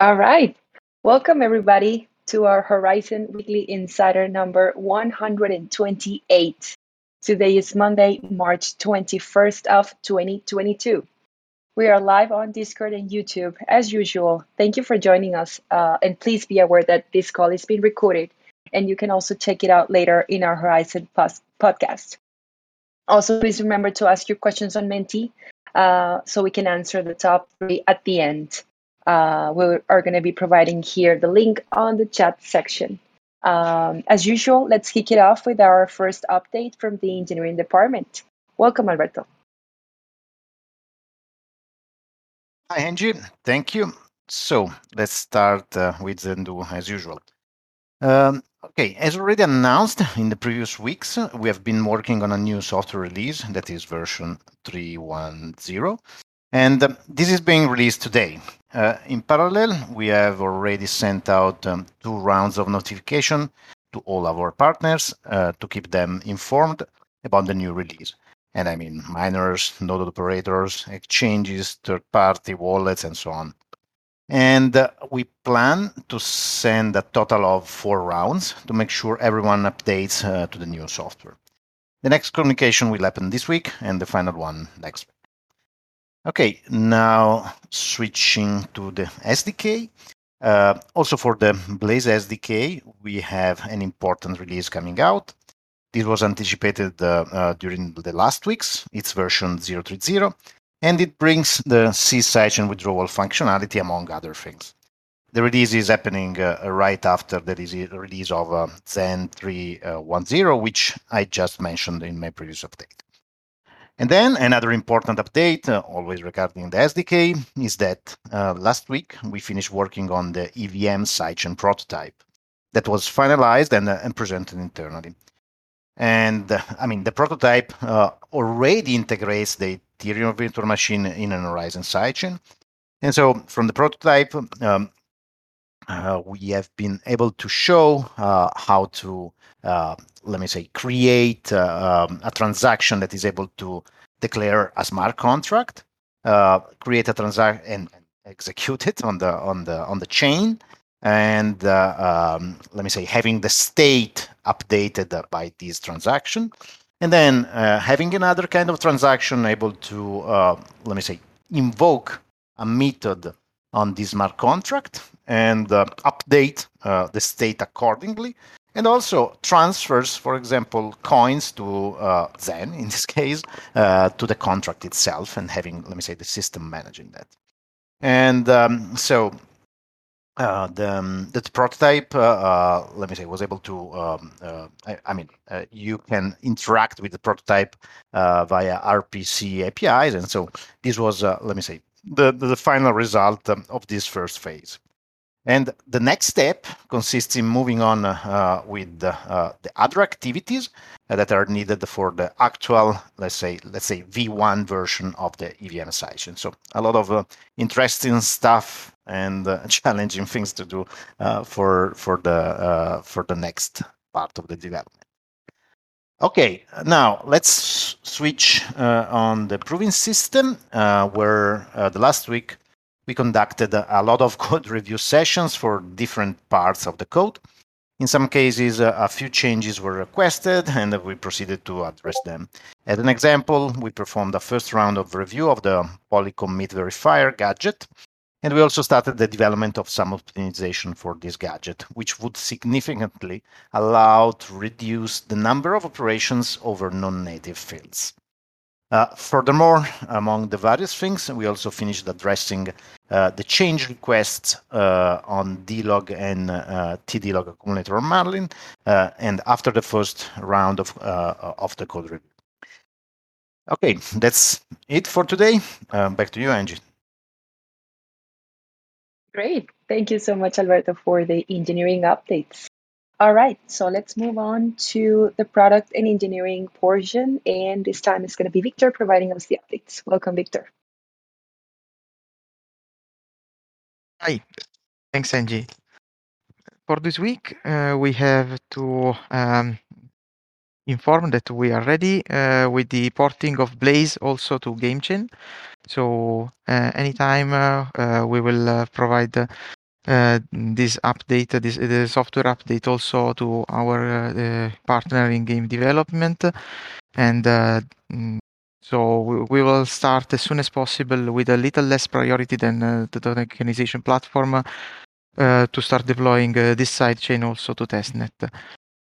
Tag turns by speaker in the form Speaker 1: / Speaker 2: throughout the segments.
Speaker 1: All right. Welcome, everybody, to our Horizen Weekly Insider number 128. Today is Monday, March 21st of 2022. We are live on Discord and YouTube as usual. Thank you for joining us. Uh, and please be aware that this call is being recorded and you can also check it out later in our Horizen Plus podcast. Also, please remember to ask your questions on Menti uh, so we can answer the top three at the end uh, we are going to be providing here the link on the chat section. Um, as usual, let's kick it off with our first update from the engineering department. Welcome, Alberto.
Speaker 2: Hi, Angie. Thank you. So let's start uh, with Zendoo as usual. Um, okay, as already announced in the previous weeks, we have been working on a new software release that is version 3.10 and um, this is being released today. Uh, in parallel, we have already sent out um, two rounds of notification to all our partners uh, to keep them informed about the new release. And I mean miners, node operators, exchanges, third-party wallets, and so on. And uh, we plan to send a total of four rounds to make sure everyone updates uh, to the new software. The next communication will happen this week, and the final one next week. Okay, now switching to the SDK. Uh, also for the Blaze SDK, we have an important release coming out. This was anticipated uh, uh, during the last weeks. It's version 030, and it brings the ceased sidechain withdrawal functionality, among other things. The release is happening uh, right after the release of uh, Zen 3.10, uh, which I just mentioned in my previous update. And then another important update, uh, always regarding the SDK, is that uh, last week we finished working on the EVM sidechain prototype that was finalized and, uh, and presented internally. And uh, I mean, the prototype uh, already integrates the Ethereum virtual machine in an Horizen sidechain. And so from the prototype, um, uh, we have been able to show how to let me say, create uh, um, a transaction that is able to declare a smart contract, uh, create a transaction and execute it on the on the on the chain, and uh, um, let me say having the state updated by this transaction, and then uh, having another kind of transaction able to uh, let me say invoke a method on this smart contract and uh, update the state accordingly and also transfers, for example, coins to uh, Zen in this case uh, to the contract itself, and having let me say the system managing that. And um, so uh, the, um, the prototype, uh, uh, let me say, was able to, um, uh, I, I, mean, you can interact with the prototype via RPC APIs. And so this was, let me say, the, the final result um, of this first phase. And the next step consists in moving on uh, with the, uh, the, other activities that are needed for the actual, let's say, let's say V1 version of the EVM sidechain. So a lot of uh, interesting stuff and uh, challenging things to do uh, for for the uh, for the next part of the development. Okay, now let's switch on the proving system, where the last week we conducted a lot of code review sessions for different parts of the code. In some cases, uh, a few changes were requested and we proceeded to address them. As an example, we performed a first round of review of the polycommit verifier gadget, and we also started the development of some optimization for this gadget, which would significantly allow to reduce the number of operations over non-native fields. Uh, furthermore, among the various things, we also finished addressing uh, the change requests uh, on DLog and TDlog accumulator uh, and after the first round of, of the code review. Okay, that's it for today. back to you, Angie.
Speaker 1: Great. Thank you so much, Alberto, for the engineering updates. All right, so let's move on to the product and engineering portion. And this time it's going to be Victor providing us the updates. Welcome, Victor.
Speaker 3: Hi, thanks, Angie. For this week, uh, we have to um, inform that we are ready uh, with the porting of Blaze also to GameChain. So uh, anytime uh, uh, we will uh, provide Uh, this update, this the software update also to our uh, partner in game development, and uh, mm, so we will start as soon as possible with a little less priority than uh, the tokenization platform uh, to start deploying uh, this sidechain also to testnet.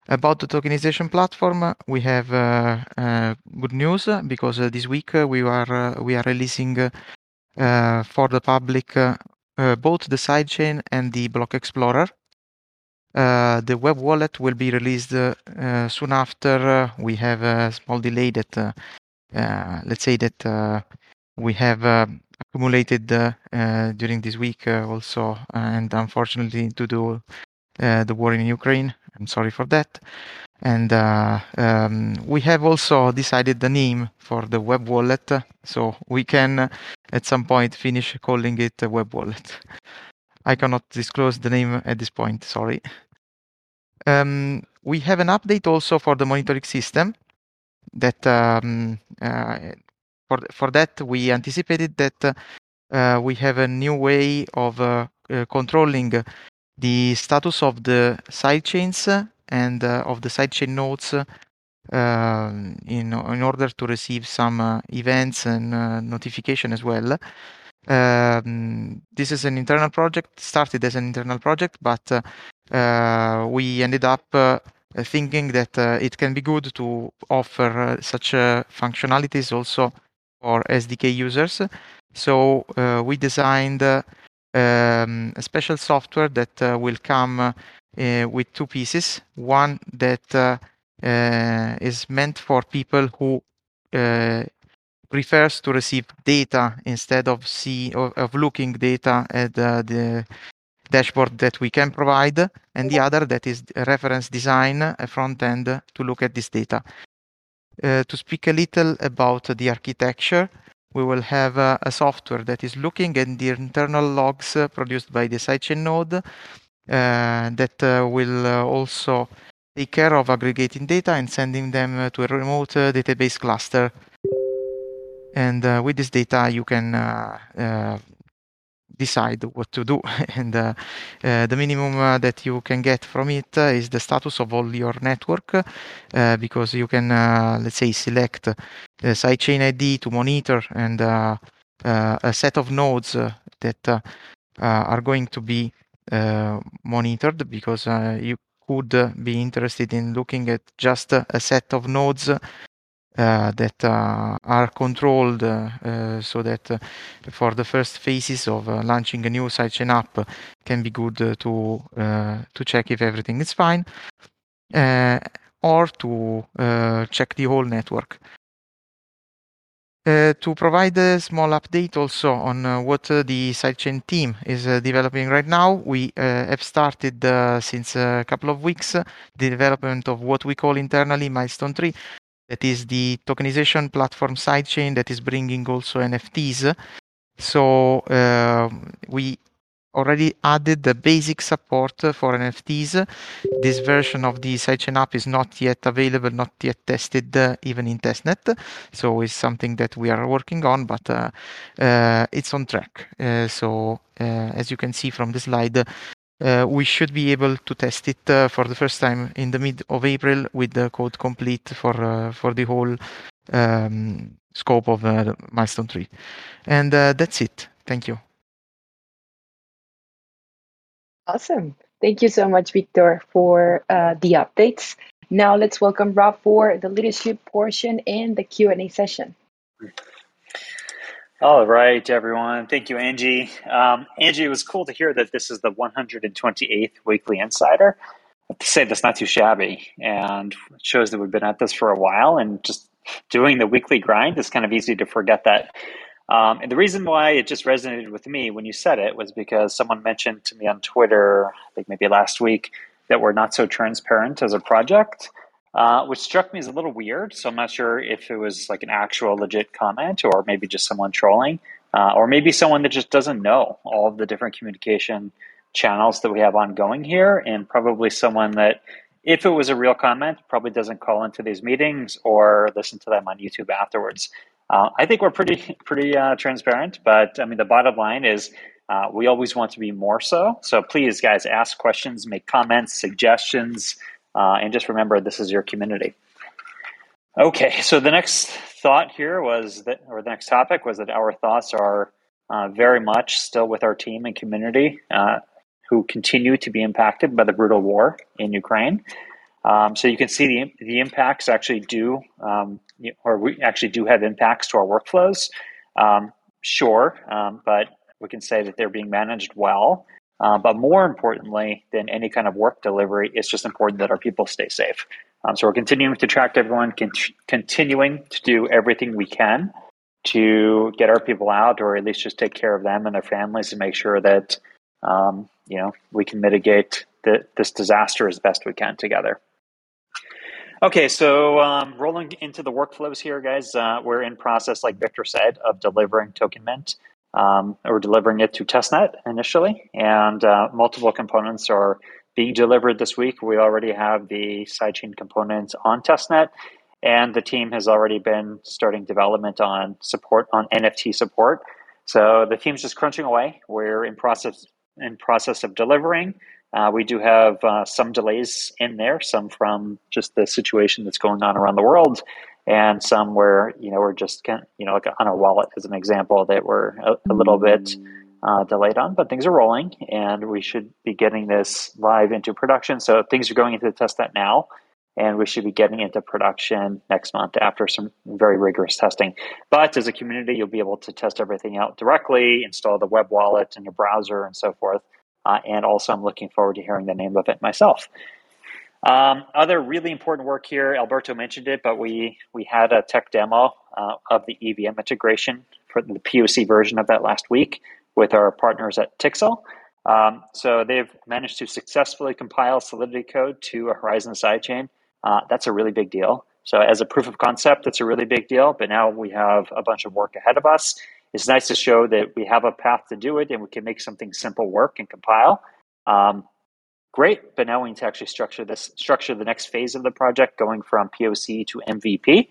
Speaker 3: About the tokenization platform, we have good news because this week we are releasing for the public both the sidechain and the block explorer. Uh, the web wallet will be released uh, soon after. we have a small delay that uh, let's say that uh, we have uh, accumulated during this week also, and unfortunately, due to do the war in Ukraine. I'm sorry for that. And uh, um, we have also decided the name for the web wallet, so we can uh, at some point finish calling it a web wallet. I cannot disclose the name at this point, sorry. Um, we have an update also for the monitoring system that um, uh, for for that we anticipated that uh, we have a new way of uh, controlling the status of the sidechains and of the sidechain nodes uh, in in order to receive some uh, events and uh, notification as well. Um, this is an internal project, started as an internal project, but we ended up uh, thinking that uh, it can be good to offer uh, such functionalities also for SDK users. So we designed um, a special software that will come with two pieces. One that is meant for people who prefers to receive data instead of see of, looking data at uh, the dashboard that we can provide, and the other that is reference design, a front end to look at this data. Uh, to speak a little about the architecture, we will have uh, a software that is looking at the internal logs uh, produced by the sidechain node uh, Uh, that uh, will uh, also take care of aggregating data and sending them uh, to a remote uh, database cluster. And with this data, you can decide what to do. and uh, uh, the minimum uh, that you can get from it is the status of all your network, because you can, let's say, select the sidechain ID to monitor and a set of nodes that are going to be Uh, monitored because uh, you could be interested in looking at just a set of nodes uh, that uh, are controlled uh, so that uh, for the first phases of launching a new sidechain app can be good to to check if everything is fine or to check the whole network. Uh, to provide a small update also on uh, what uh, the sidechain team is developing right now, we have started since a couple of weeks the development of what we call internally Milestone 3, that is the tokenization platform sidechain that is bringing also NFTs. So uh, we already added the basic support for NFTs. This version of the sidechain app is not yet available, not yet tested, uh, even in testnet. So it's something that we are working on, but uh, uh it's on track. Uh, so uh, as you can see from the slide, uh, we should be able to test it for the first time in the mid of April with the code complete for for the whole um, scope of milestone three, and that's it. Thank you.
Speaker 1: Awesome. Thank you so much, Victor, for uh, the updates. Now let's welcome Rob for the leadership portion and the Q and A session.
Speaker 4: All right, everyone. Thank you, Angie. Um, Angie, it was cool to hear that this is the 128th Weekly Insider. To say that's not too shabby, and shows that we've been at this for a while, and just doing the weekly grind is kind of easy to forget that. Um, and the reason why it just resonated with me when you said it was because someone mentioned to me on Twitter, I think maybe last week, that we're not so transparent as a project uh, which struck me as a little weird. So I'm not sure if it was like an actual legit comment or maybe just someone trolling, uh, or maybe someone that just doesn't know all of the different communication channels that we have ongoing here, and probably someone that, if it was a real comment, probably doesn't call into these meetings or listen to them on YouTube afterwards. Uh, I think we're pretty pretty uh, transparent, but I mean the bottom line is Uh, we always want to be more so. So please, guys, ask questions, make comments, suggestions, uh, and just remember this is your community. Okay, so the next thought here was that, or the next topic was that our thoughts are uh, very much still with our team and community uh, who continue to be impacted by the brutal war in Ukraine. Um, so you can see the, the impacts actually do, um, or we actually do have impacts to our workflows. Um, sure, um, but we can say that they're being managed well. Uh, but more importantly than any kind of work delivery, it's just important that our people stay safe. Um, so we're continuing to track everyone, cont- continuing to do everything we can to get our people out, or at least just take care of them and their families, and make sure that um, you know we can mitigate the, this disaster as best we can together. Okay, so um, rolling into the workflows here, guys, uh, we're in process, like Victor said, of delivering Token Mint. Um, we're delivering it to testnet initially, and uh, multiple components are being delivered this week. We already have the sidechain components on testnet, and the team has already been starting development on support on NFT support. So the team's just crunching away. We're in process in process of delivering. Uh, we do have uh, some delays in there, some from just the situation that's going on around the world, and some where you know we're just you know like on our wallet as an example that we're a, a little bit uh, delayed on, but things are rolling, and we should be getting this live into production. So things are going into the test net now, and we should be getting into production next month after some very rigorous testing. But as a community, you'll be able to test everything out directly, install the web wallet in your browser, and so forth. Uh, and also, I'm looking forward to hearing the name of it myself. Um, other really important work here, Alberto mentioned it, but we we had a tech demo uh, of the EVM integration for the POC version of that last week with our partners at Tixel. Um, so they've managed to successfully compile Solidity code to a Horizen sidechain. Uh, that's a really big deal. So as a proof of concept, that's a really big deal. But now we have a bunch of work ahead of us. It's nice to show that we have a path to do it and we can make something simple work and compile. Um, great, but now we need to actually structure this, structure the next phase of the project, going from POC to MVP.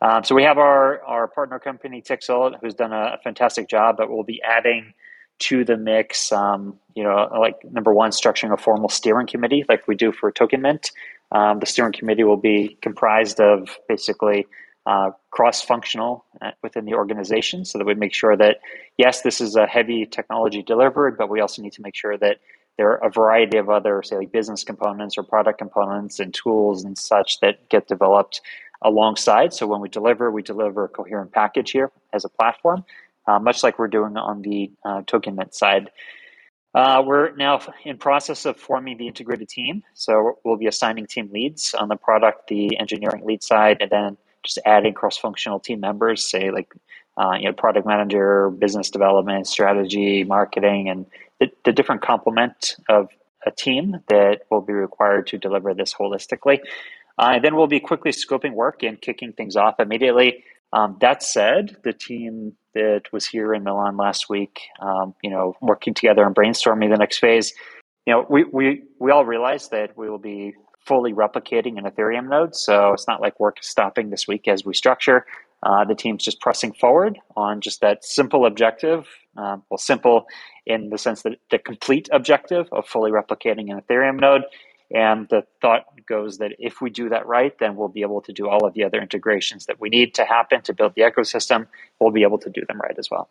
Speaker 4: Um, so we have our, our partner company, Tixel, who's done a, fantastic job, but we'll be adding to the mix, um, you know, like number one, structuring a formal steering committee like we do for Token Mint. Um, the steering committee will be comprised of basically uh, cross-functional uh, within the organization so that we make sure that, yes, this is a heavy technology delivered, but we also need to make sure that there are a variety of other, say, like business components or product components and tools and such that get developed alongside. So when we deliver, we deliver a coherent package here as a platform, uh, much like we're doing on the uh, side. Uh, we're now in process of forming the integrated team. So we'll be assigning team leads on the product, the engineering lead side, and then just adding cross-functional team members, say like uh, you know product manager, business development, strategy, marketing, and the, the different complement of a team that will be required to deliver this holistically. Uh, and then we'll be quickly scoping work and kicking things off immediately. Um, that said, the team that was here in Milan last week, um, you know, working together and brainstorming the next phase, you know, we, we, we all realize that we will be fully replicating an Ethereum node. So it's not like work stopping this week as we structure. Uh, the team's just pressing forward on just that simple objective. Um, well, simple in the sense that the complete objective of fully replicating an Ethereum node and the thought goes that if we do that right, then we'll be able to do all of the other integrations that we need to happen to build the ecosystem. We'll be able to do them right as well.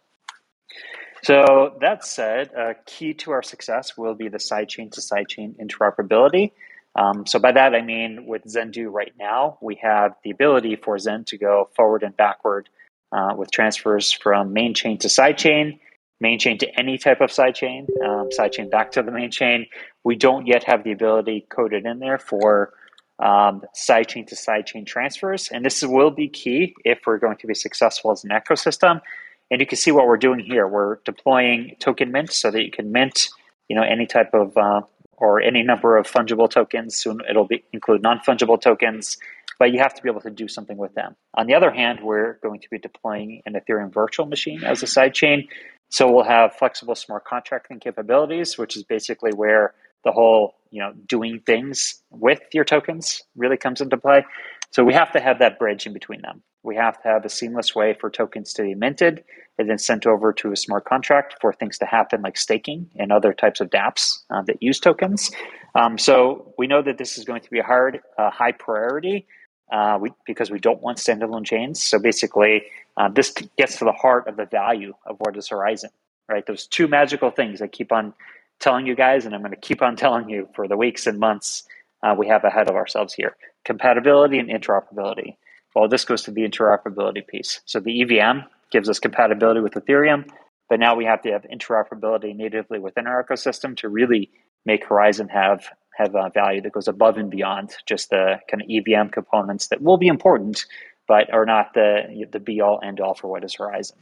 Speaker 4: So that said, a key to our success will be the sidechain to sidechain interoperability. Um, so by that I mean with Zendoo right now, we have the ability for Zen to go forward and backward uh, with transfers from main chain to side chain, main chain to any type of side chain, um, sidechain back to the main chain. We don't yet have the ability coded in there for um, sidechain to side chain transfers, and this will be key if we're going to be successful as an ecosystem. And you can see what we're doing here. We're deploying token mint so that you can mint, you know, any type of uh, or any number of fungible tokens. Soon it'll be include non fungible tokens, but you have to be able to do something with them. On the other hand, we're going to be deploying an Ethereum virtual machine as a sidechain so we'll have flexible smart contracting capabilities, which is basically where the whole you know doing things with your tokens really comes into play. So we have to have that bridge in between them. We have to have a seamless way for tokens to be minted and then sent over to a smart contract for things to happen like staking and other types of dApps uh, that use tokens. Um, so we know that this is going to be a hard, uh, high priority uh, we, because we don't want standalone chains. So basically, uh, this gets to the heart of the value of what is Horizen, right? Those two magical things I keep on telling you guys, and I'm going to keep on telling you for the weeks and months uh, we have ahead of ourselves here compatibility and interoperability. Well, this goes to the interoperability piece. So the EVM gives us compatibility with Ethereum, but now we have to have interoperability natively within our ecosystem to really make Horizen have have a value that goes above and beyond just the kind of EVM components that will be important, but are not the the be all end all for what is Horizen.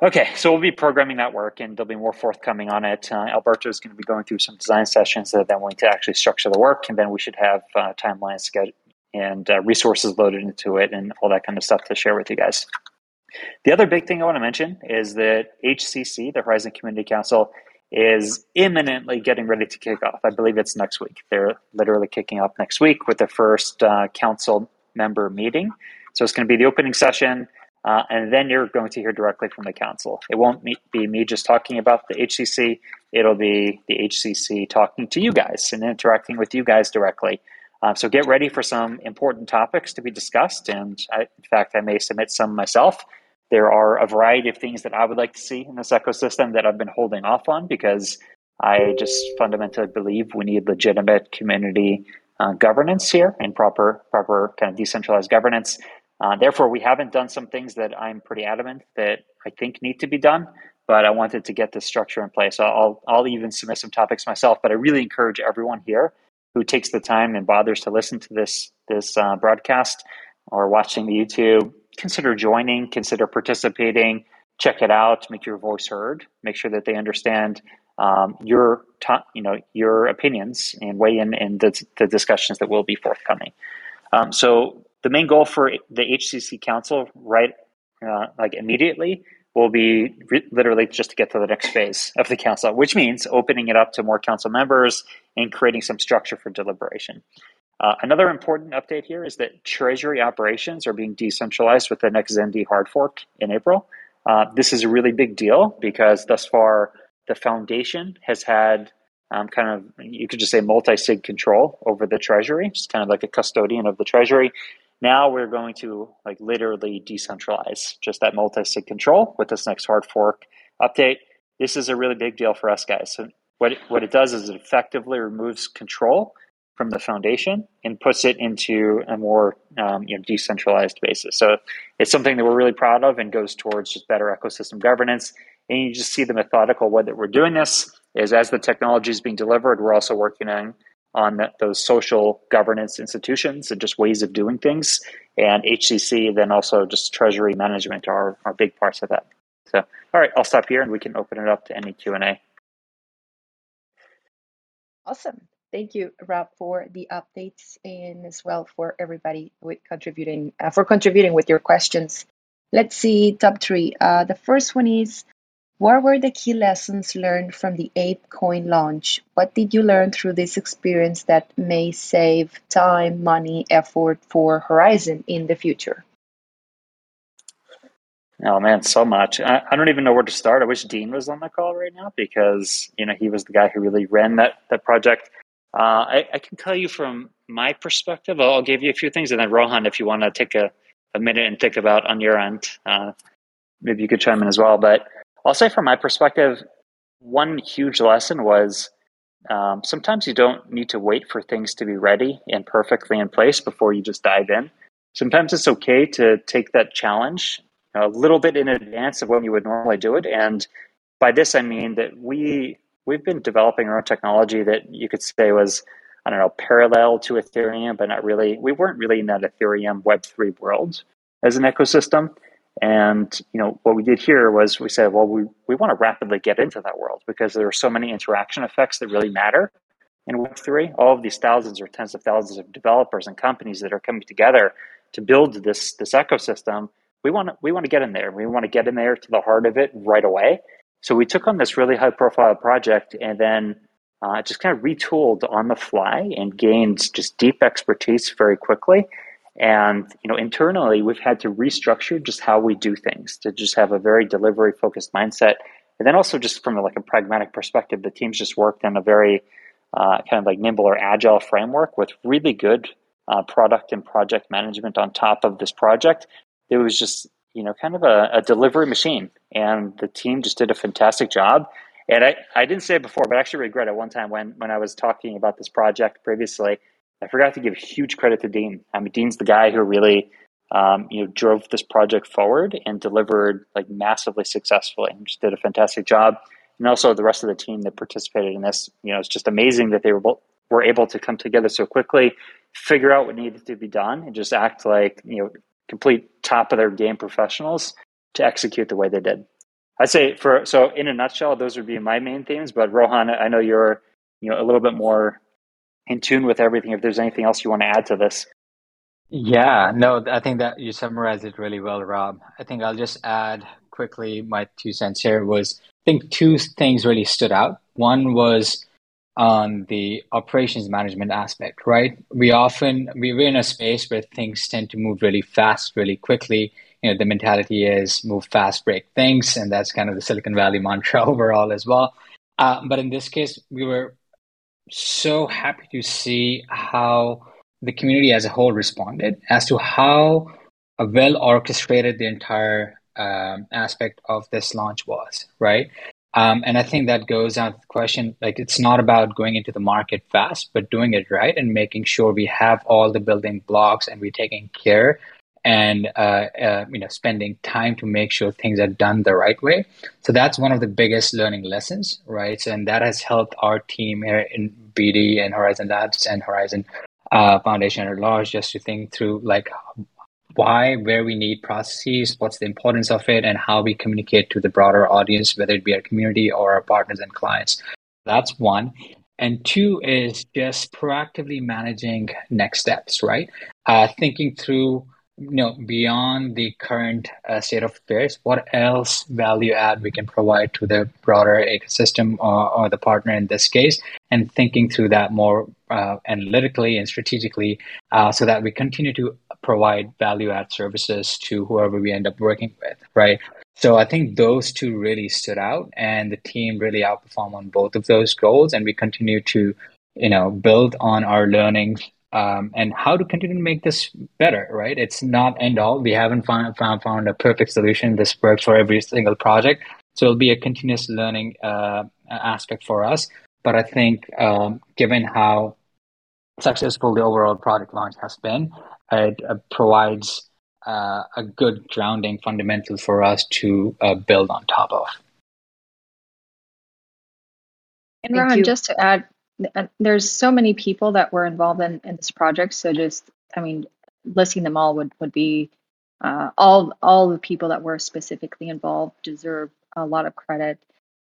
Speaker 4: Okay, so we'll be programming that work, and there'll be more forthcoming on it. Uh, Alberto is going to be going through some design sessions that then going to actually structure the work, and then we should have uh, timelines and uh, resources loaded into it, and all that kind of stuff to share with you guys. The other big thing I want to mention is that HCC, the Horizen Community Council, is imminently getting ready to kick off. I believe it's next week. They're literally kicking off next week with their first uh, council member meeting. So it's going to be the opening session. Uh, and then you're going to hear directly from the council. It won't be me just talking about the HCC. It'll be the HCC talking to you guys and interacting with you guys directly. Um, so get ready for some important topics to be discussed. And I, in fact, I may submit some myself. There are a variety of things that I would like to see in this ecosystem that I've been holding off on because I just fundamentally believe we need legitimate community uh, governance here and proper proper kind of decentralized governance. Uh, therefore, we haven't done some things that I'm pretty adamant that I think need to be done, but I wanted to get this structure in place. I'll, I'll even submit some topics myself, but I really encourage everyone here who takes the time and bothers to listen to this, this uh, broadcast or watching the YouTube, consider joining, consider participating, check it out, make your voice heard, make sure that they understand um, your, you know, your opinions and weigh in in the, the discussions that will be forthcoming. Um, so the main goal for the HCC Council, right, uh, like immediately, will be re- literally just to get to the next phase of the council, which means opening it up to more council members and creating some structure for deliberation. Uh, another important update here is that treasury operations are being decentralized with the next XND hard fork in April. Uh, this is a really big deal because thus far the foundation has had um, kind of you could just say multi-sig control over the treasury, it's kind of like a custodian of the treasury. Now we're going to like literally decentralize just that multi-sig control with this next hard fork update. This is a really big deal for us guys. So what it, what it does is it effectively removes control from the foundation and puts it into a more um, you know, decentralized basis. So it's something that we're really proud of and goes towards just better ecosystem governance. And you just see the methodical way that we're doing this is as the technology is being delivered, we're also working on on those social governance institutions and just ways of doing things. And HCC, then also just treasury management are, are big parts of that. So, all right, I'll stop here and we can open it up to any Q&A.
Speaker 1: Awesome. Thank you, Rob, for the updates and as well for everybody with contributing uh, for contributing with your questions. Let's see top three. Uh, the first one is what were the key lessons learned from the Ape coin launch? What did you learn through this experience that may save time, money, effort for Horizen in the future?
Speaker 4: Oh man, so much. I, I, don't even know where to start. I wish Dean was on the call right now because you know he was the guy who really ran that that project. Uh, I, I, can tell you from my perspective. I'll, I'll, give you a few things, and then Rohan, if you want to take a, a minute and think about on your end, uh, maybe you could chime in as well. But I'll say from my perspective, one huge lesson was um, sometimes you don't need to wait for things to be ready and perfectly in place before you just dive in. Sometimes it's okay to take that challenge a little bit in advance of when you would normally do it. And by this, I mean that we we've been developing our own technology that you could say was I don't know parallel to Ethereum, but not really. We weren't really in that Ethereum Web three world as an ecosystem. And you know what we did here was we said, well, we, we want to rapidly get into that world because there are so many interaction effects that really matter in Web3. All of these thousands or tens of thousands of developers and companies that are coming together to build this this ecosystem. We want to we want to get in there. We want to get in there to the heart of it right away. So we took on this really high profile project and then uh, just kind of retooled on the fly and gained just deep expertise very quickly. And you know, internally, we've had to restructure just how we do things to just have a very delivery focused mindset. And then also just from a, like a pragmatic perspective, the teams just worked in a very uh, kind of like nimble or agile framework with really good uh, product and project management on top of this project. It was just you know kind of a, a delivery machine, and the team just did a fantastic job. And I, I didn't say it before, but I actually regret it one time when when I was talking about this project previously. I forgot to give huge credit to Dean. I mean, Dean's the guy who really, um, you know, drove this project forward and delivered like massively successfully. And just did a fantastic job. And also the rest of the team that participated in this. You know, it's just amazing that they were both, were able to come together so quickly, figure out what needed to be done, and just act like you know complete top of their game professionals to execute the way they did. I'd say for so in a nutshell, those would be my main themes. But Rohan, I know you're you know a little bit more in tune with everything. If there's anything else you want to add to this.
Speaker 5: Yeah, no, I think that you summarized it really well, Rob. I think I'll just add quickly my two cents here was I think two things really stood out. One was on the operations management aspect, right? We often we're in a space where things tend to move really fast, really quickly. You know, the mentality is move fast, break things, and that's kind of the Silicon Valley mantra overall as well. Uh, but in this case, we were so happy to see how the community as a whole responded as to how well orchestrated the entire um, aspect of this launch was, right? Um, and I think that goes down to the question like, it's not about going into the market fast, but doing it right and making sure we have all the building blocks and we're taking care and uh, uh, you know spending time to make sure things are done the right way. So that's one of the biggest learning lessons right? So, and that has helped our team here in bd and horizen labs and horizen uh, foundation at large just to think through like why where we need processes what's the importance of it and how we communicate to the broader audience whether it be our community or our partners and clients. That's one. And two is just proactively managing next steps right? Uh, thinking through you know beyond the current uh, state of affairs what else value add we can provide to the broader ecosystem or, or the partner in this case? And thinking through that more uh, analytically and strategically uh, so that we continue to provide value add services to whoever we end up working with right? So i think those two really stood out and the team really outperformed on both of those goals and we continue to you know build on our learnings um, and how to continue to make this better, right? It's not end all. We haven't found, found, found a perfect solution. This works for every single project. So it'll be a continuous learning uh, aspect for us. But I think um, given how successful the overall product launch has been, it uh, provides uh, a good grounding fundamental for us to uh, build on top of.
Speaker 6: And Ron, just to add there's so many people that were involved in, in this project. So just, I mean, listing them all would, would be uh, all all the people that were specifically involved deserve a lot of credit.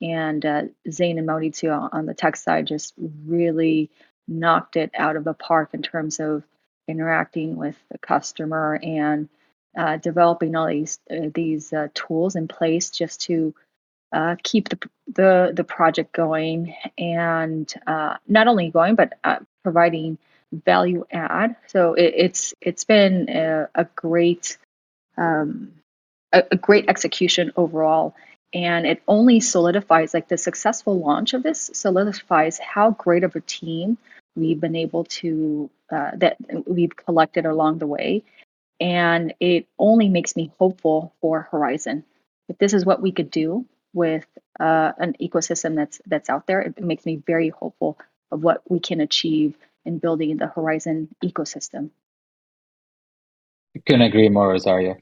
Speaker 6: And uh, Zane and Modi too on the tech side just really knocked it out of the park in terms of interacting with the customer and uh, developing all these uh, these uh, tools in place just to uh, keep the, the the project going and uh, not only going but uh, providing value add. So it, it's it's been a, a great um, a, a, great execution overall, and it only solidifies like the successful launch of this solidifies how great of a team we've been able to uh, that we've collected along the way, and it only makes me hopeful for Horizen. If this is what we could do with uh, an ecosystem that's that's out there, it makes me very hopeful of what we can achieve in building the Horizen ecosystem.
Speaker 5: Couldn't agree more, Rosario.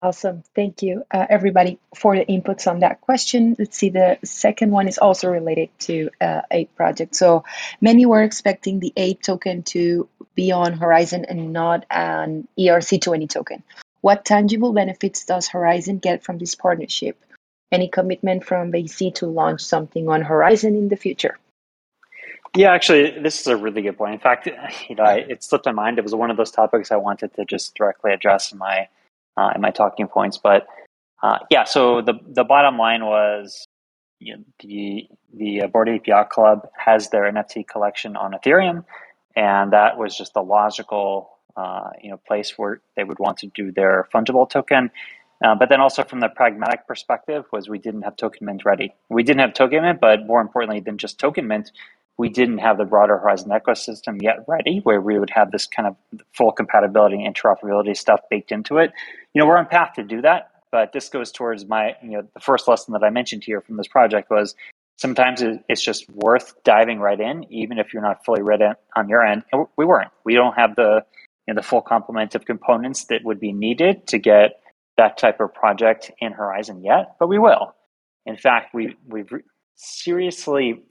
Speaker 1: Awesome. Thank you, uh, everybody, for the inputs on that question. Let's see, the second one is also related to uh, Ape project. So many were expecting the Ape token to be on Horizen and not an ERC20 token. What tangible benefits does Horizen get from this partnership? Any commitment from VC to launch something on Horizen in the future?
Speaker 4: Yeah, actually, this is a really good point. In fact, you know, I, it slipped my mind. It was one of those topics I wanted to just directly address in my uh, in my talking points. But uh, yeah, so the the bottom line was you know, the the Bored Ape Yacht Club has their NFT collection on Ethereum, and that was just a logical uh, you know place where they would want to do their fungible token. Uh, but then also from the pragmatic perspective was we didn't have token mint ready. We didn't have token mint, but more importantly than just token mint, we didn't have the broader Horizen ecosystem yet ready, where we would have this kind of full compatibility and interoperability stuff baked into it. You know, we're on path to do that, but this goes towards my, you know, the first lesson that I mentioned here from this project was sometimes it's just worth diving right in, even if you're not fully ready on your end. And we weren't. We don't have the, you know, the full complement of components that would be needed to get that type of project in Horizen yet, but we will. In fact, we we've seriously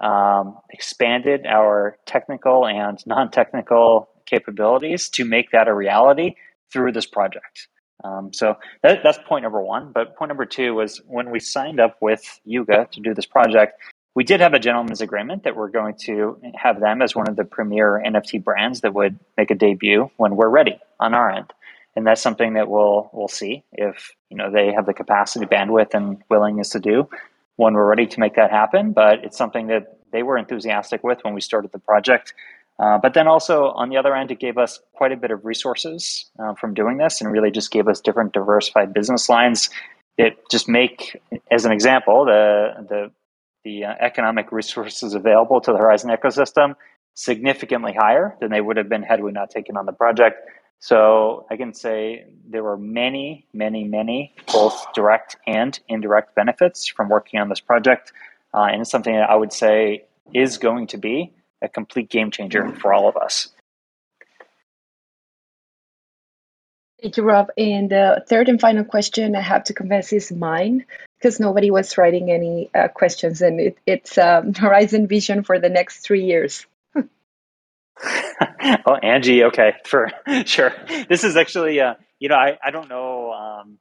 Speaker 4: um, expanded our technical and non-technical capabilities to make that a reality through this project. Um, so that, that's point number one. But point number two was when we signed up with Yuga to do this project, we did have a gentleman's agreement that we're going to have them as one of the premier NFT brands that would make a debut when we're ready on our end. And that's something that we'll we'll see if you know they have the capacity, bandwidth, and willingness to do when we're ready to make that happen. But it's something that they were enthusiastic with when we started the project. Uh, but then also on the other end, it gave us quite a bit of resources uh, from doing this and really just gave us different diversified business lines that just make, as an example, the, the, the uh, economic resources available to the Horizen ecosystem significantly higher than they would have been had we not taken on the project. So I can say there were many, many, many both direct and indirect benefits from working on this project. Uh, and it's something that I would say is going to be a complete game changer for all of us.
Speaker 1: Thank you, Rob. And the third and final question I have to confess is mine because nobody was writing any uh, questions, and it, it's um, Horizen Vision for the next three years.
Speaker 4: oh, Angie, okay, for sure. This is actually, uh, you know, I, I don't know um,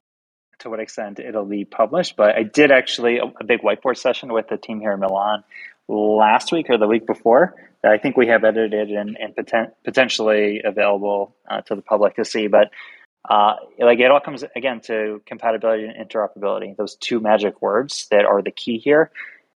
Speaker 4: to what extent it'll be published, but I did actually a, a big whiteboard session with the team here in Milan last week or the week before that I think we have edited and, and poten- potentially available uh, to the public to see. But uh, like it all comes again to compatibility and interoperability, those two magic words that are the key here.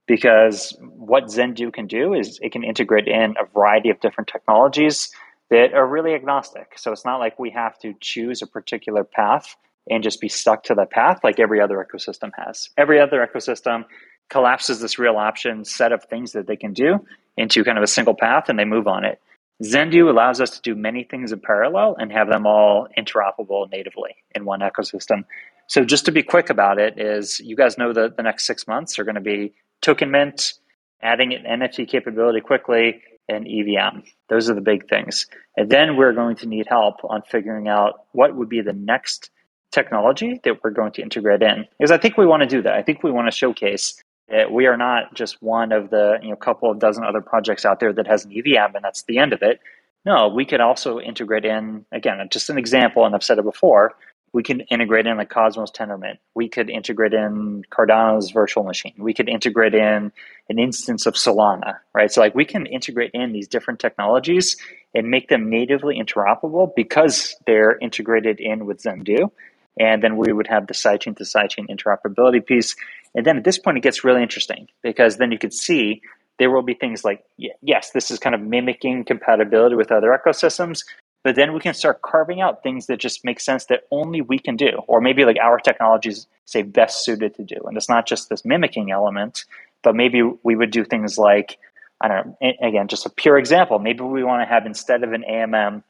Speaker 4: Because what Zendoo can do is it can integrate in a variety of different technologies that are really agnostic. So it's not like we have to choose a particular path and just be stuck to that path like every other ecosystem has. Every other ecosystem collapses this real option set of things that they can do into kind of a single path and they move on it. Zendoo allows us to do many things in parallel and have them all interoperable natively in one ecosystem. So just to be quick about it is you guys know that the next six months are going to be token mint, adding an NFT capability quickly, and EVM. Those are the big things. And then we're going to need help on figuring out what would be the next technology that we're going to integrate in. Because I think we want to do that. I think we want to showcase that we are not just one of the you know couple of dozen other projects out there that has an EVM and that's the end of it. No, we could also integrate in again, just an example, and I've said it before. We can integrate in the Cosmos Tendermint. We could integrate in Cardano's virtual machine. We could integrate in an instance of Solana, right? So like we can integrate in these different technologies and make them natively interoperable because they're integrated in with Zendoo. And then we would have the sidechain to sidechain interoperability piece. And then at this point, it gets really interesting because then you could see there will be things like, yes, this is kind of mimicking compatibility with other ecosystems, but then we can start carving out things that just make sense that only we can do, or maybe like our technologies say best suited to do. And it's not just this mimicking element, but maybe we would do things like, I don't know, again, just a pure example. Maybe we want to have instead of an AMM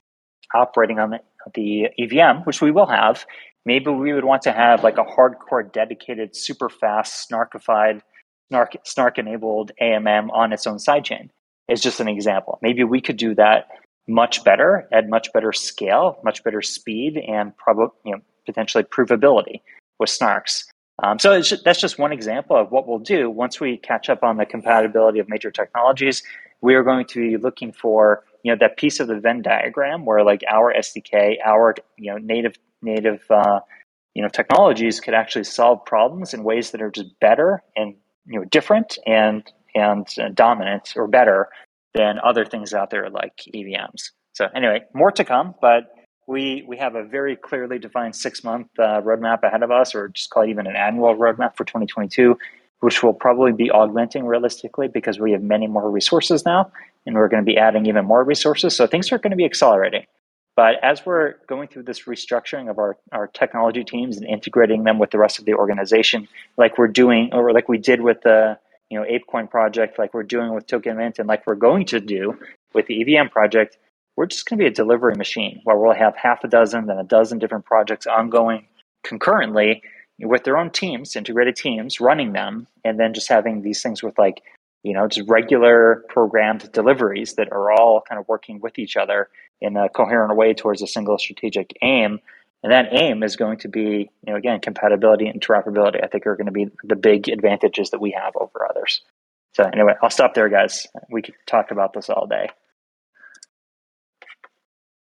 Speaker 4: operating on the, the EVM, which we will have, maybe we would want to have like a hardcore dedicated super fast snarkified snark snark enabled amm on its own sidechain is just an example. Maybe we could do that much better at much better scale much better speed and probably you know potentially provability with snarks. Um, so just, that's just one example of what we'll do. Once we catch up on the compatibility of major technologies we are going to be looking for you know that piece of the venn diagram where like our sdk our you know native native uh, you know technologies could actually solve problems in ways that are just better and you know different and and uh, dominant or better than other things out there like EVMs. So anyway, more to come, but we we have a very clearly defined six month uh, roadmap ahead of us, or just call it even an annual roadmap for 2022. which will probably be augmenting realistically because we have many more resources now and we're going to be adding even more resources. So things are going to be accelerating. But as we're going through this restructuring of our, our technology teams and integrating them with the rest of the organization, like we're doing, or like we did with the you know ApeCoin project, like we're doing with Token Mint, and like we're going to do with the EVM project, we're just going to be a delivery machine where we'll have half a dozen, then a dozen different projects ongoing concurrently with their own teams, integrated teams, running them, and then just having these things with like you know, just regular programmed deliveries that are all kind of working with each other in a coherent way towards a single strategic aim. And that aim is going to be, you know, again, compatibility and interoperability. I think are going to be the big advantages that we have over others. So anyway, I'll stop there, guys. We could talk about this all day.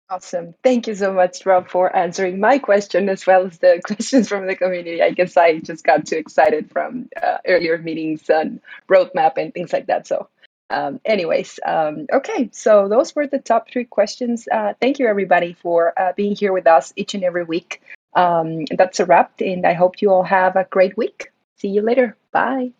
Speaker 1: Awesome. Thank you so much, Rob, for answering my question as well as the questions from the community. I guess I just got too excited from uh, earlier meetings and roadmap and things like that. So, um, anyways, um, okay. So those were the top three questions. Uh, thank you, everybody, for uh, being here with us each and every week. Um, that's a wrap, and I hope you all have a great week. See you later. Bye.